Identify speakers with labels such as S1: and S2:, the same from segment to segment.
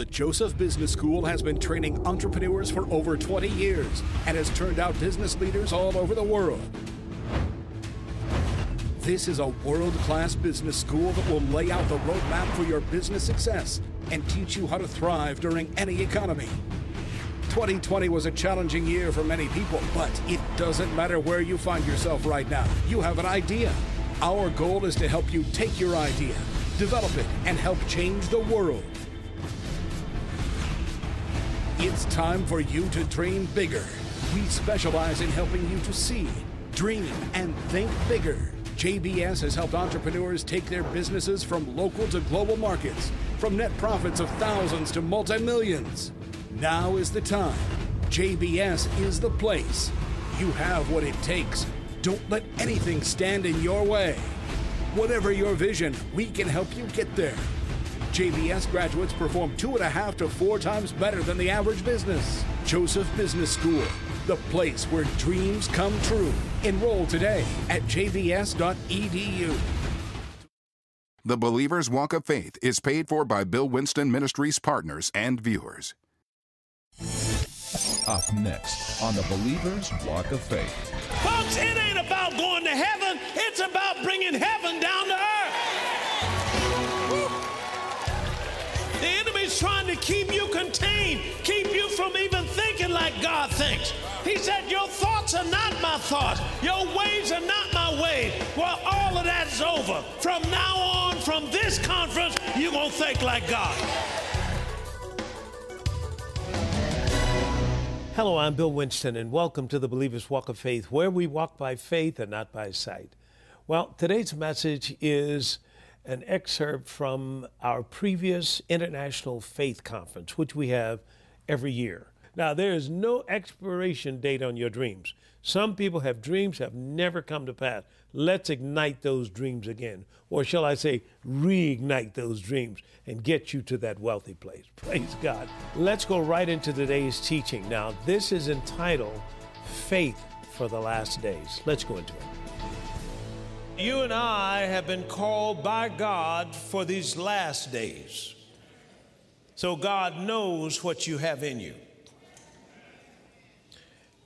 S1: The Joseph Business School has been training entrepreneurs for over 20 years and has turned out business leaders all over the world. This is a world class business school that will lay out the roadmap for your business success and teach you how to thrive during any economy. 2020 was a challenging year for many people, but it doesn't matter where you find yourself right now. You have an idea. Our goal is to help you take your idea, develop it, and help change the world. It's time for you to dream bigger. We specialize in helping you to see, dream, and think bigger. JBS has helped entrepreneurs take their businesses from local to global markets, from net profits of thousands to multi millions. Now is the time. JBS is the place. You have what it takes. Don't let anything stand in your way. Whatever your vision, we can help you get there. JBS graduates perform two and a half to four times better than the average business. Joseph Business School, the place where dreams come true. Enroll today at jbs.edu.
S2: The Believer's Walk of Faith is paid for by Bill Winston Ministries partners and viewers.
S3: Up next on the Believer's Walk of Faith.
S4: Folks, it ain't about going to heaven, it's about bringing heaven down to earth. From even thinking like God thinks. He said, Your thoughts are not my thoughts, your ways are not my ways. Well, all of that's over. From now on, from this conference, you're going to think like God. Hello, I'm Bill Winston, and welcome to the Believer's Walk of Faith, where we walk by faith and not by sight. Well, today's message is an excerpt from our previous International Faith Conference, which we have every year. Now, there is no expiration date on your dreams. Some people have dreams have never come to pass. Let's ignite those dreams again. Or shall I say, reignite those dreams and get you to that wealthy place. Praise God. Let's go right into today's teaching. Now, this is entitled Faith for the Last Days. Let's go into it. You and I have been called by God for these last days. So God knows what you have in you.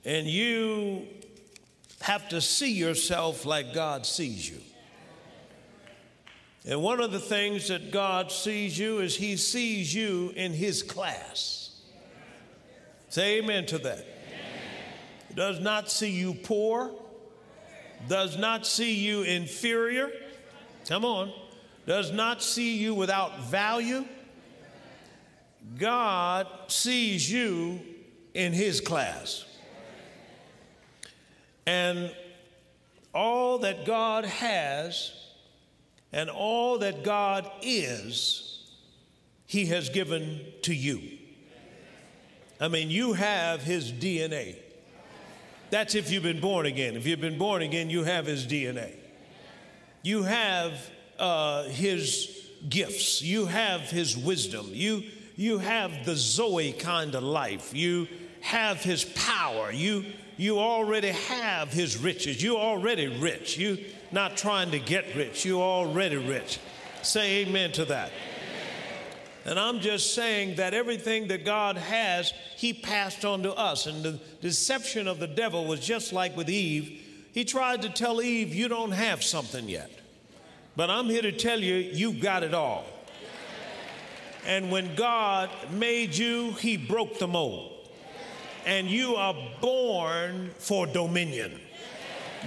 S4: And you have to see yourself like God sees you. And one of the things that God sees you is He sees you in His class. Say amen to that. He does not see you poor, does not see you inferior. Come on. Does not see you without value. God sees you in His class. And all that God has and all that God is, He has given to you. I mean, you have His DNA. That's if you've been born again. If you've been born again, you have His DNA. You have uh, His gifts. You have His wisdom. You, you have the Zoe kind of life. You have His power. You, you already have his riches. You're already rich. You're not trying to get rich. You're already rich. Say amen to that. And I'm just saying that everything that God has, he passed on to us. And the deception of the devil was just like with Eve. He tried to tell Eve, you don't have something yet. But I'm here to tell you, you've got it all. And when God made you, he broke the mold and you are born for dominion.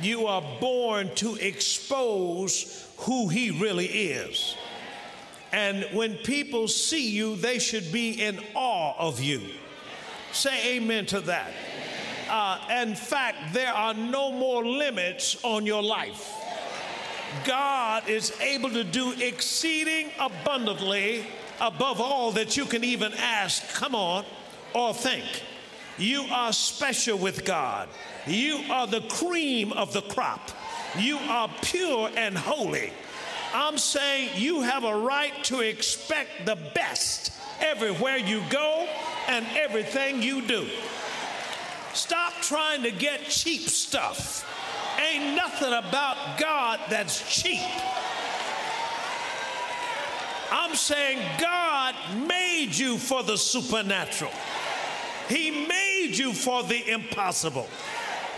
S4: You are born to expose who He really is. And when people see you, they should be in awe of you. Say amen to that. Uh, in fact, there are no more limits on your life. God is able to do exceeding abundantly above all that you can even ask, come on, or think. You are special with God. You are the cream of the crop. You are pure and holy. I'm saying you have a right to expect the best everywhere you go and everything you do. Stop trying to get cheap stuff. Ain't nothing about God that's cheap. I'm saying God made you for the supernatural. He made you for the impossible.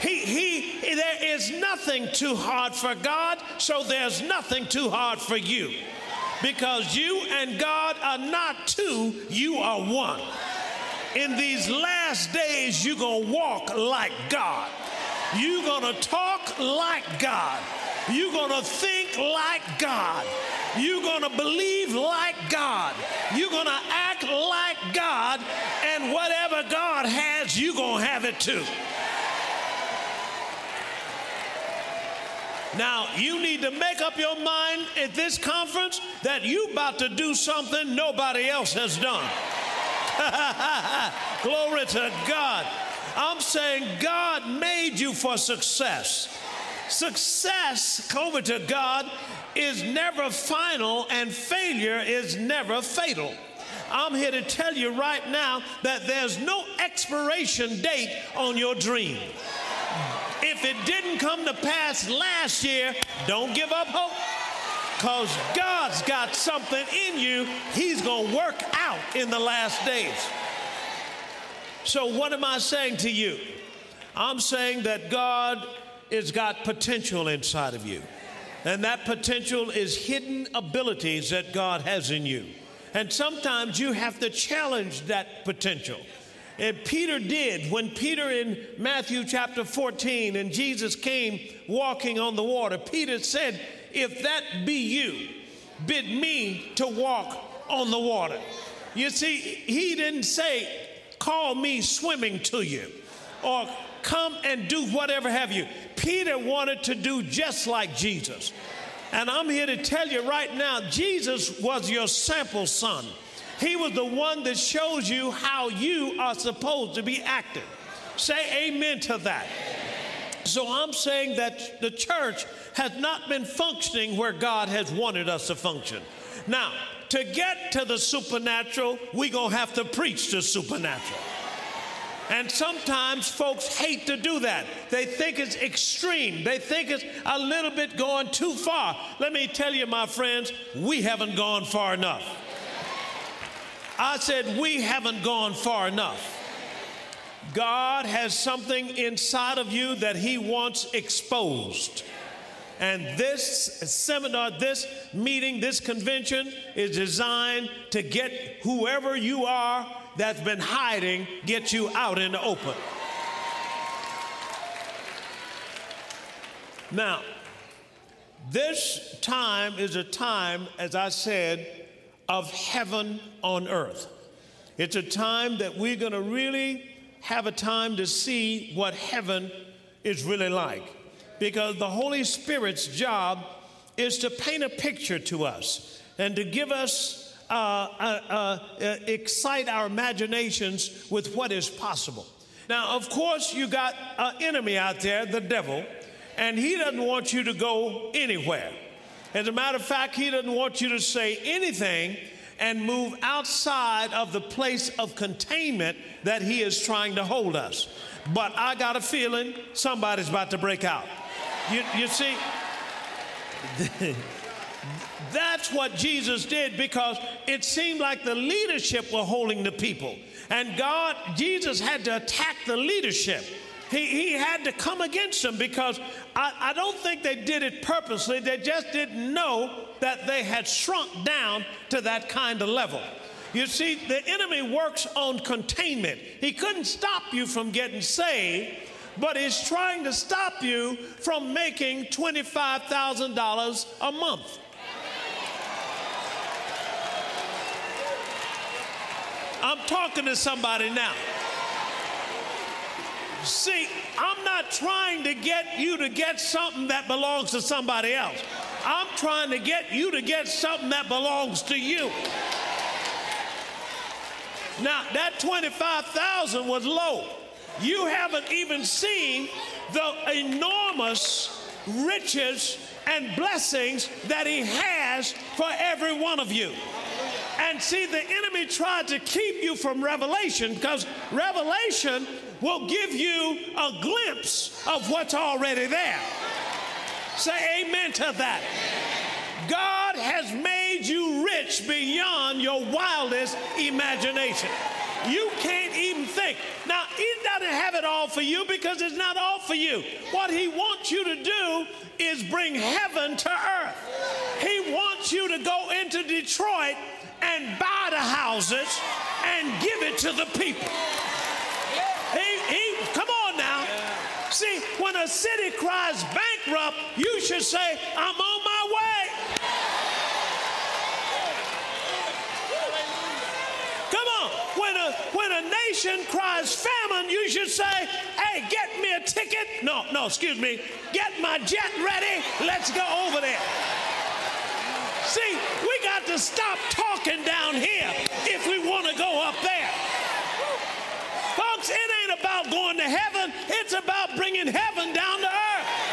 S4: He, he, there is nothing too hard for God, so there's nothing too hard for you. Because you and God are not two, you are one. In these last days, you're going to walk like God. You're going to talk like God. You're going to think like God. You're going to believe like God. You're going to act like God. And whatever God has, you're going to have it too. Now, you need to make up your mind at this conference that you're about to do something nobody else has done. Glory to God. I'm saying God made you for success. Success, glory to God, is never final and failure is never fatal. I'm here to tell you right now that there's no expiration date on your dream. If it didn't come to pass last year, don't give up hope. Because God's got something in you He's going to work out in the last days. So, what am I saying to you? I'm saying that God has got potential inside of you. And that potential is hidden abilities that God has in you. And sometimes you have to challenge that potential. And Peter did when Peter in Matthew chapter 14 and Jesus came walking on the water. Peter said, If that be you, bid me to walk on the water. You see, he didn't say, Call me swimming to you or come and do whatever have you. Peter wanted to do just like Jesus. And I'm here to tell you right now, Jesus was your sample son. He was the one that shows you how you are supposed to be acting. Say amen to that. So I'm saying that the church has not been functioning where God has wanted us to function. Now, to get to the supernatural, we're going to have to preach the supernatural. And sometimes folks hate to do that. They think it's extreme. They think it's a little bit going too far. Let me tell you, my friends, we haven't gone far enough. I said, we haven't gone far enough. God has something inside of you that He wants exposed. And this seminar, this meeting, this convention is designed to get whoever you are that's been hiding, get you out in the open. Now, this time is a time, as I said, of heaven on earth. It's a time that we're going to really have a time to see what heaven is really like. Because the Holy Spirit's job is to paint a picture to us and to give us, uh, uh, uh, excite our imaginations with what is possible. Now, of course, you got an enemy out there, the devil, and he doesn't want you to go anywhere. As a matter of fact, he doesn't want you to say anything and move outside of the place of containment that he is trying to hold us. But I got a feeling somebody's about to break out. You, you see, that's what Jesus did because it seemed like the leadership were holding the people. And God, Jesus had to attack the leadership. He, he had to come against them because I, I don't think they did it purposely. They just didn't know that they had shrunk down to that kind of level. You see, the enemy works on containment. He couldn't stop you from getting saved, but he's trying to stop you from making $25,000 a month. I'm talking to somebody now. See, I'm not trying to get you to get something that belongs to somebody else. I'm trying to get you to get something that belongs to you. Now, that 25,000 was low. You haven't even seen the enormous riches and blessings that he has for every one of you. And see, the enemy tried to keep you from revelation because revelation will give you a glimpse of what's already there. Say amen to that. God has made you rich beyond your wildest imagination. You can't even think. Now, He doesn't have it all for you because it's not all for you. What He wants you to do is bring heaven to earth. He wants you to go into Detroit and buy the houses and give it to the people. He, he, come on now. See, when a city cries bankrupt, you should say, I'm on my way. Come on. When a, when a nation cries famine, you should say, hey, get me a ticket. No, no, excuse me. Get my jet ready. Let's go over there. See, we got to stop talking down here if we want to go up there. Folks, it ain't about going to heaven, it's about bringing heaven down to earth.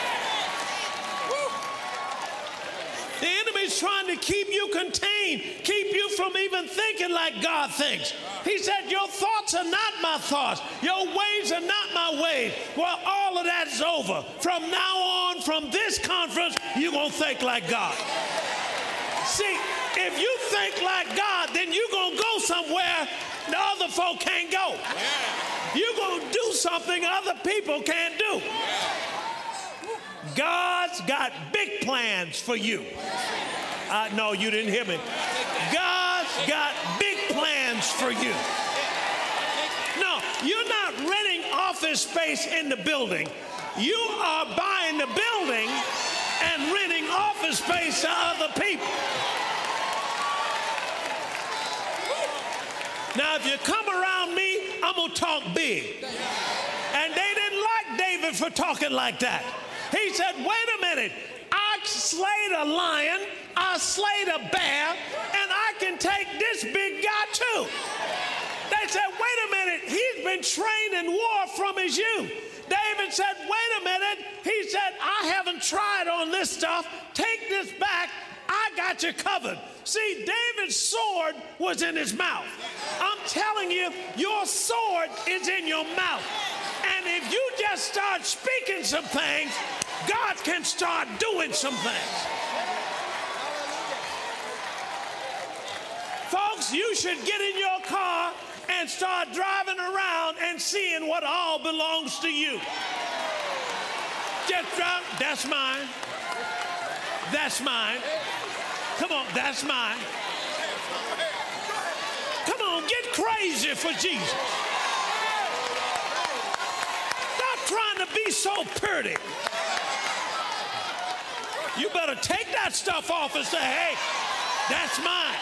S4: The enemy's trying to keep you contained, keep you from even thinking like God thinks. He said, Your thoughts are not my thoughts, your ways are not my ways. Well, all of that's over. From now on, from this conference, you're going to think like God. See, if you think like God, then you're going to go somewhere the other folk can't go. You're going to do something other people can't do. God's got big plans for you. Uh, no, you didn't hear me. God's got big plans for you. No, you're not renting office space in the building. You are buying the building and renting office space to other people. Now, if you come around me, I'm going to talk big. And they didn't like David for talking like that. He said, wait a minute. I slayed a lion, I slayed a bear, and I can take this big guy too. They said, wait a minute. He's been trained in war from his youth. David said, wait a minute. He said, I haven't tried on this stuff. Take this back. I got you covered. See, David's sword was in his mouth. I'm telling you, your sword is in your mouth. And if you just start speaking some things, God can start doing some things. Folks, you should get in your car and start driving around and seeing what all belongs to you. Just drive, that's mine. That's mine. Come on, that's mine. Come on, get crazy for Jesus. Stop trying to be so pretty. You better take that stuff off and say, hey, that's mine.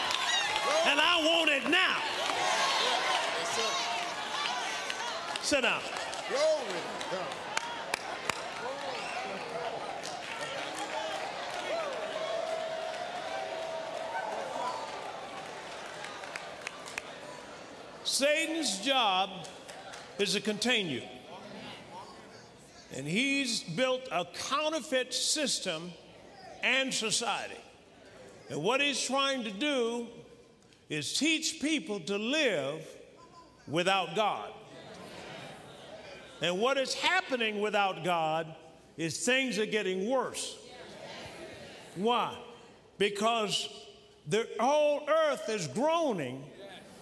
S4: And I want it now. Satan's job is to contain you. And he's built a counterfeit system and society. And what he's trying to do is teach people to live without God. And what is happening without God is things are getting worse. Why? Because the whole earth is groaning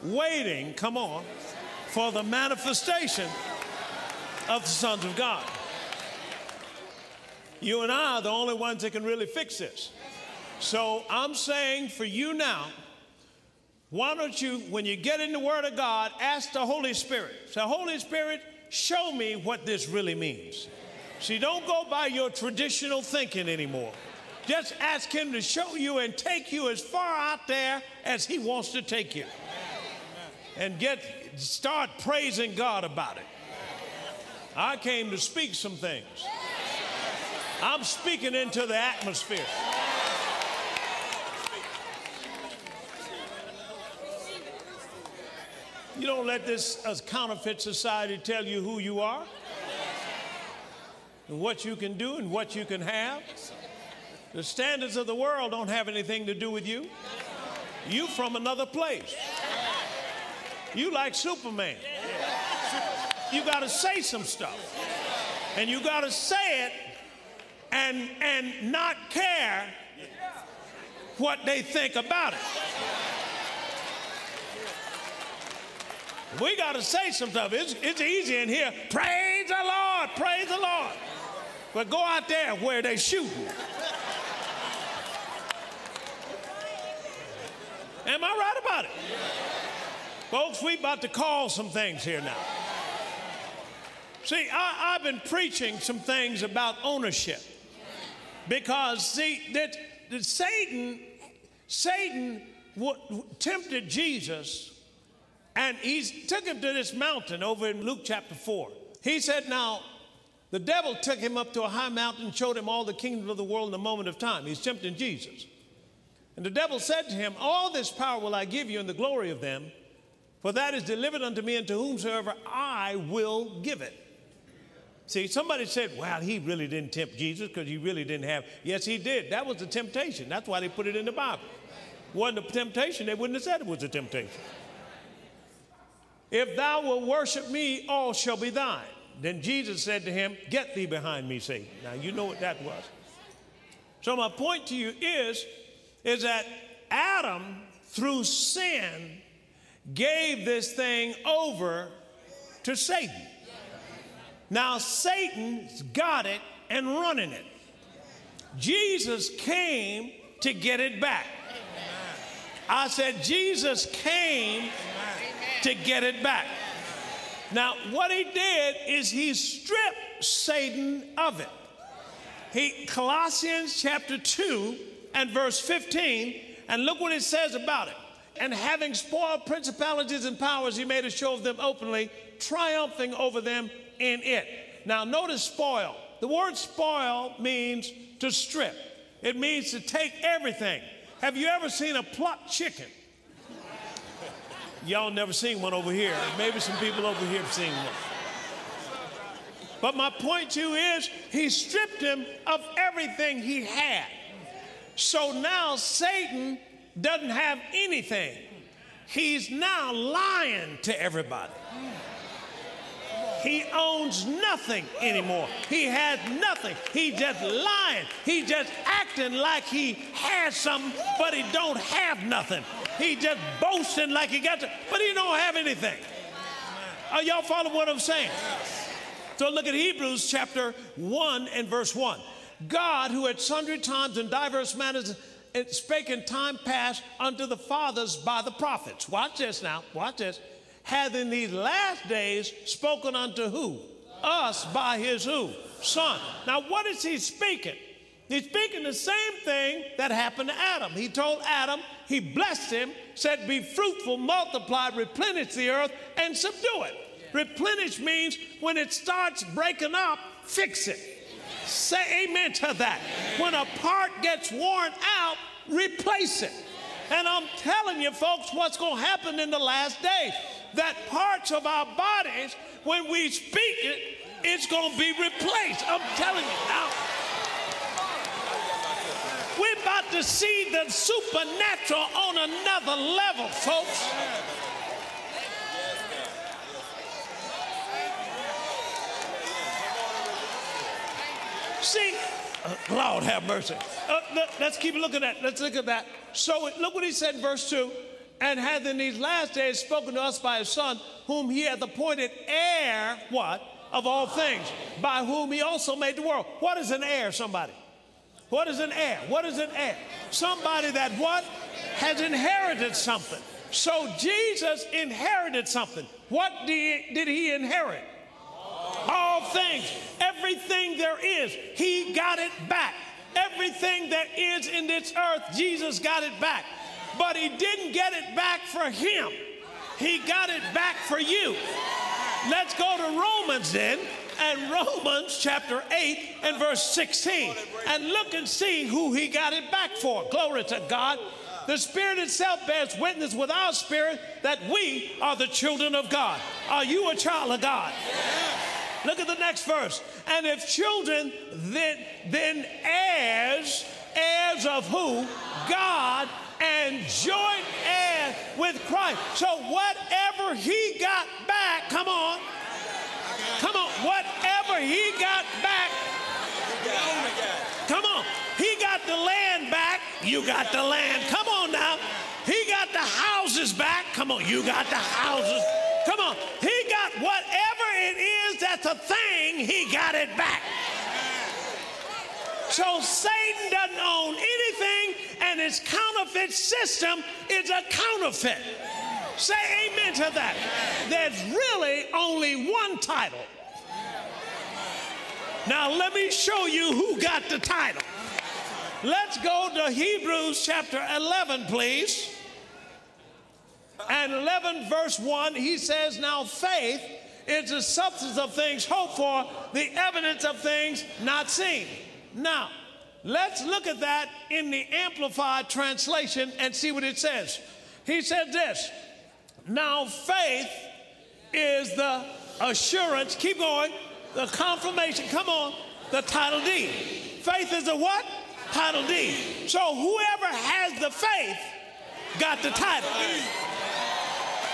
S4: waiting, come on, for the manifestation of the sons of God. You and I are the only ones that can really fix this. So I'm saying for you now, why don't you, when you get in the Word of God, ask the Holy Spirit. Say, Holy Spirit, show me what this really means. See, don't go by your traditional thinking anymore. Just ask Him to show you and take you as far out there as He wants to take you and get start praising God about it. I came to speak some things. I'm speaking into the atmosphere. You don't let this uh, counterfeit society tell you who you are and what you can do and what you can have. The standards of the world don't have anything to do with you. You from another place. You like Superman. You got to say some stuff. And you got to say it and, and not care what they think about it. We got to say some stuff. It's, it's easy in here. Praise the Lord, praise the Lord. But go out there where they shooting. Am I right about it? Folks, we about to call some things here now. See, I, have been preaching some things about ownership. Because, see, that, that Satan, Satan tempted Jesus and he took him to this mountain over in Luke chapter 4. He said, Now, the devil took him up to a high mountain and showed him all the kingdoms of the world in a moment of time. He's tempting Jesus. And the devil said to him, All this power will I give you and the glory of them, for that is delivered unto me, and to whomsoever I will give it. See, somebody said, well, he really didn't tempt Jesus because he really didn't have. Yes, he did. That was the temptation. That's why they put it in the Bible. Wasn't a temptation, they wouldn't have said it was a temptation. If thou wilt worship me, all shall be thine. Then Jesus said to him, Get thee behind me, Satan. Now you know what that was. So my point to you is, is that Adam, through sin, gave this thing over to Satan. Now Satan's got it and running it. Jesus came to get it back. I said, Jesus came to get it back. Now, what he did is he stripped Satan of it. He, Colossians chapter 2 and verse 15, and look what it says about it. And having spoiled principalities and powers, he made a show of them openly, triumphing over them in it. Now, notice spoil. The word spoil means to strip, it means to take everything. Have you ever seen a plucked chicken? Y'all never seen one over here. Maybe some people over here have seen one. But my point to you is he stripped him of everything he had. So now Satan doesn't have anything. He's now lying to everybody. He owns nothing anymore. He has nothing. He just lying. He just acting like he has something, but he don't have nothing. He just boasting like he got to, but he don't have anything. Are y'all following what I'm saying? So look at Hebrews chapter 1 and verse 1. God, who at sundry times in diverse manners spake in time past unto the fathers by the prophets. Watch this now. Watch this hath in these last days spoken unto who? Us by his who? Son. Now, what is he speaking? He's speaking the same thing that happened to Adam. He told Adam, he blessed him, said, Be fruitful, multiply, replenish the earth, and subdue it. Replenish means when it starts breaking up, fix it. Say amen to that. When a part gets worn out, replace it. And I'm telling you, folks, what's going to happen in the last days that parts of our bodies, when we speak it, it's going to be replaced. I'm telling you now. We're about to see the supernatural on another level, folks. See, uh, Lord have mercy. Uh, let's keep looking at. Let's look at that. So look what he said in verse two and hath in these last days spoken to us by his Son, whom he hath appointed heir, what? Of all things, by whom he also made the world. What is an heir, somebody? What is an heir? What is an heir? Somebody that what? Has inherited something. So Jesus inherited something. What did he, inherit? All things. Everything there is, he got it back. Everything that is in this earth, Jesus got it back but he didn't get it back for him. He got it back for you. Let's go to Romans then, and Romans chapter 8 and verse 16, and look and see who he got it back for. Glory to God. The Spirit itself bears witness with our spirit that we are the children of God. Are you a child of God? Look at the next verse. And if children, then then heirs, heirs of who? God and joint heir with Christ. So whatever he got back, come on, come on, whatever he got back, come on, he got the land back, you got the land. Come on now. He got the houses back. Come on, you got the houses. Come on, He got whatever it is that's a thing, he got it back. So Satan doesn't own anything, and his counterfeit system is a counterfeit. Say amen to that. There's really only one title. Now, let me show you who got the title. Let's go to Hebrews chapter 11, please. And 11, verse 1, he says, Now faith is the substance of things hoped for, the evidence of things not seen. Now, let's look at that in the Amplified translation and see what it says. He said this Now faith is the assurance, keep going, the confirmation, come on, the title deed. Faith is a what? Title deed. So whoever has the faith got the title.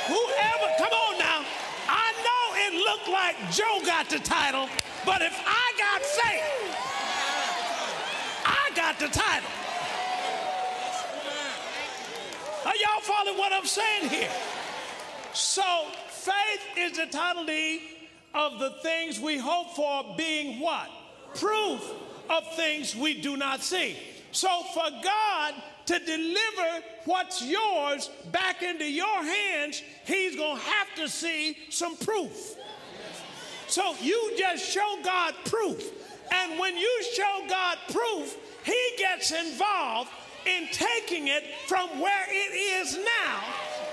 S4: Whoever, come on now. I know it looked like Joe got the title, but if I got faith, got the title. Are y'all following what I'm saying here? So, faith is the title deed of the things we hope for being what? Proof of things we do not see. So, for God to deliver what's yours back into your hands, He's going to have to see some proof. So, you just show God proof. And when you show God proof, He gets involved in taking it from where it is now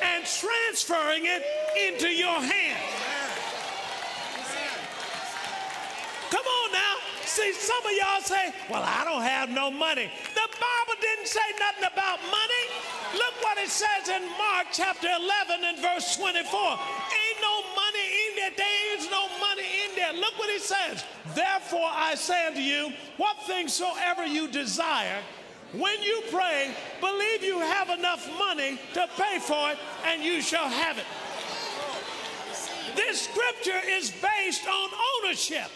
S4: and transferring it into your hands. Come on now. See, some of y'all say, Well, I don't have no money. The Bible didn't say nothing about money. Look what it says in Mark chapter 11 and verse 24. Ain't no money in there. There is no money in there. Look what he says. Therefore, I say unto you, what things soever you desire, when you pray, believe you have enough money to pay for it, and you shall have it. This scripture is based on ownership.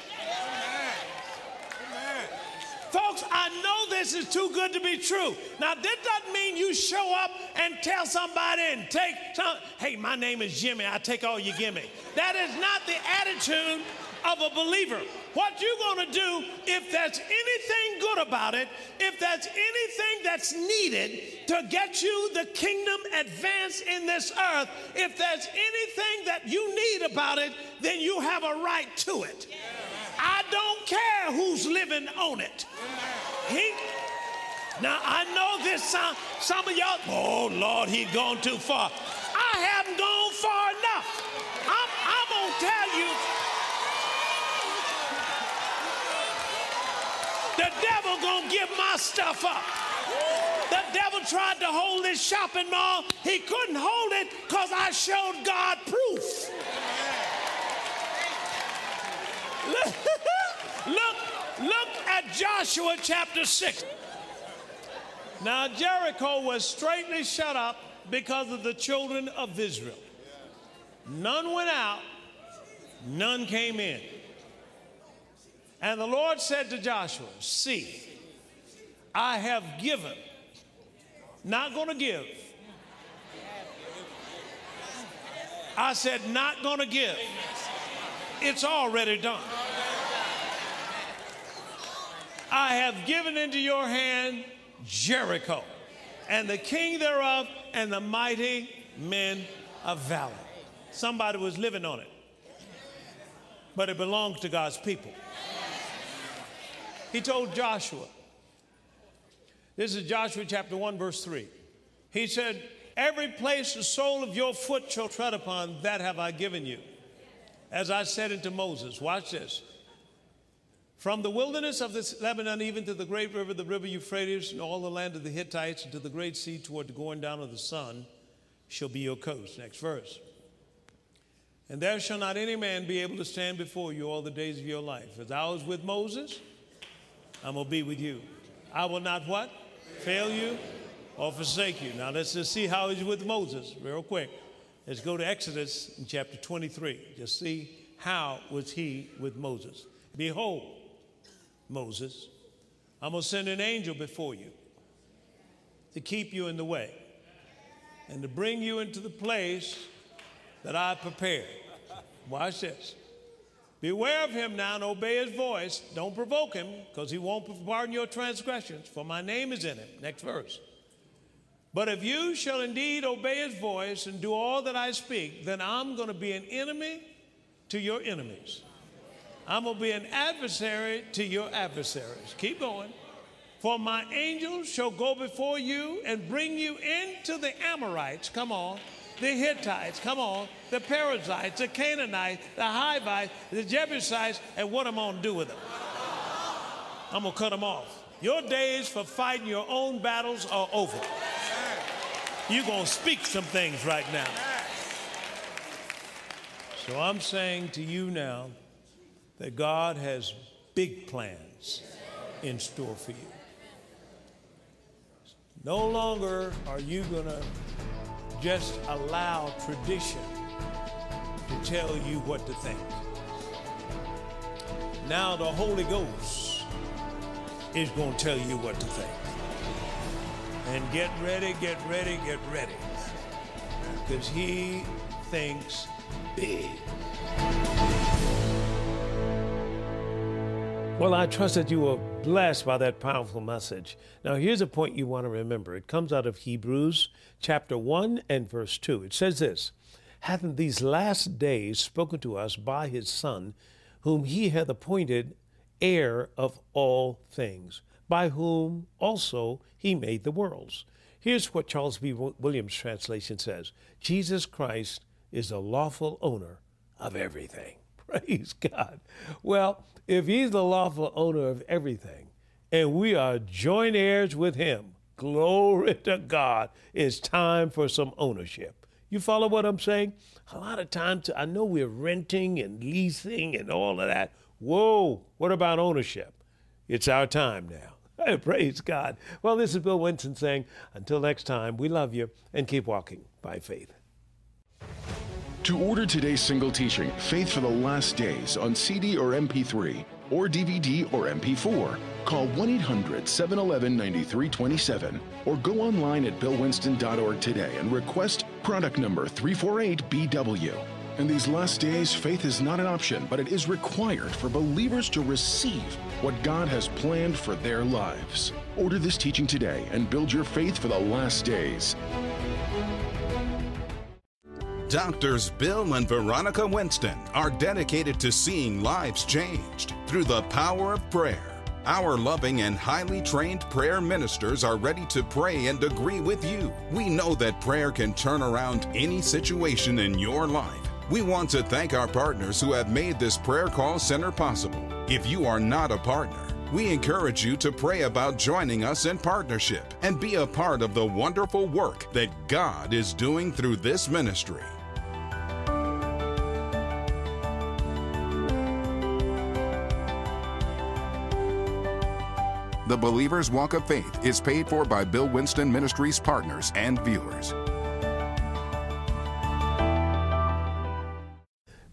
S4: Folks, I know this is too good to be true. Now, this doesn't mean you show up and tell somebody and take some, hey, my name is Jimmy, I take all you give me. That is not the attitude of a believer. What you're going to do, if there's anything good about it, if there's anything that's needed to get you the kingdom advance in this earth, if there's anything that you need about it, then you have a right to it. I don't care who's living on it. He, now I know this sound, some of y'all, oh Lord, he's gone too far. I haven't gone far enough. I'm, I'm gonna tell you. The devil gonna give my stuff up. The devil tried to hold this shopping mall. He couldn't hold it because I showed God proof. Look, look, look at Joshua chapter 6. Now, Jericho was straightly shut up because of the children of Israel. None went out, none came in. And the Lord said to Joshua, See, I have given, not going to give. I said, not going to give. It's already done. I have given into your hand Jericho, and the king thereof, and the mighty men of valor. Somebody was living on it, but it belongs to God's people. He told Joshua, this is Joshua chapter 1, verse 3. He said, Every place the sole of your foot shall tread upon, that have I given you. As I said unto Moses, watch this. From the wilderness of this Lebanon, even to the great river, the river Euphrates, and all the land of the Hittites, and to the great sea toward the going down of the sun, shall be your coast. Next verse. And there shall not any man be able to stand before you all the days of your life. As I was with Moses, I'm going to be with you. I will not what? Fail you or forsake you. Now let's just see how he's with Moses real quick. Let's go to Exodus in chapter 23. Just see how was he with Moses. Behold, Moses, I'm going to send an angel before you to keep you in the way and to bring you into the place that I prepared. Watch this. Beware of him now and obey his voice. Don't provoke him, because he won't pardon your transgressions, for my name is in him. Next verse. But if you shall indeed obey his voice and do all that I speak, then I'm going to be an enemy to your enemies. I'm going to be an adversary to your adversaries. Keep going. For my angels shall go before you and bring you into the Amorites. Come on the Hittites, come on, the Perizzites, the Canaanites, the Hivites, the Jebusites, and what am I going to do with them? I'm going to cut them off. Your days for fighting your own battles are over. You're going to speak some things right now. So I'm saying to you now that God has big plans in store for you. No longer are you going to just allow tradition to tell you what to think. Now the Holy Ghost is going to tell you what to think. And get ready, get ready, get ready. Because he thinks big. Well, I trust that you were blessed by that powerful message. Now, here's a point you want to remember. It comes out of Hebrews chapter 1 and verse 2. It says this Hath in these last days spoken to us by his Son, whom he hath appointed heir of all things, by whom also he made the worlds. Here's what Charles B. Williams' translation says Jesus Christ is the lawful owner of everything. Praise God. Well, if he's the lawful owner of everything and we are joint heirs with him, glory to God, it's time for some ownership. You follow what I'm saying? A lot of times, I know we're renting and leasing and all of that. Whoa, what about ownership? It's our time now. Praise God. Well, this is Bill Winston saying, until next time, we love you and keep walking by faith.
S5: To order today's single teaching, Faith for the Last Days, on CD or MP3, or DVD or MP4, call 1 800 711 9327 or go online at billwinston.org today and request product number 348BW. In these last days, faith is not an option, but it is required for believers to receive what God has planned for their lives. Order this teaching today and build your faith for the last days.
S2: Doctors Bill and Veronica Winston are dedicated to seeing lives changed through the power of prayer. Our loving and highly trained prayer ministers are ready to pray and agree with you. We know that prayer can turn around any situation in your life. We want to thank our partners who have made this prayer call center possible. If you are not a partner, we encourage you to pray about joining us in partnership and be a part of the wonderful work that God is doing through this ministry. The Believer's Walk of Faith is paid for by Bill Winston Ministries partners and viewers.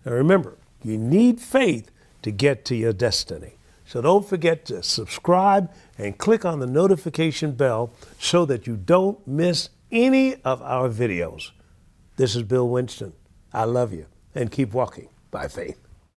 S4: Now remember, you need faith to get to your destiny. So don't forget to subscribe and click on the notification bell so that you don't miss any of our videos. This is Bill Winston. I love you and keep walking by faith.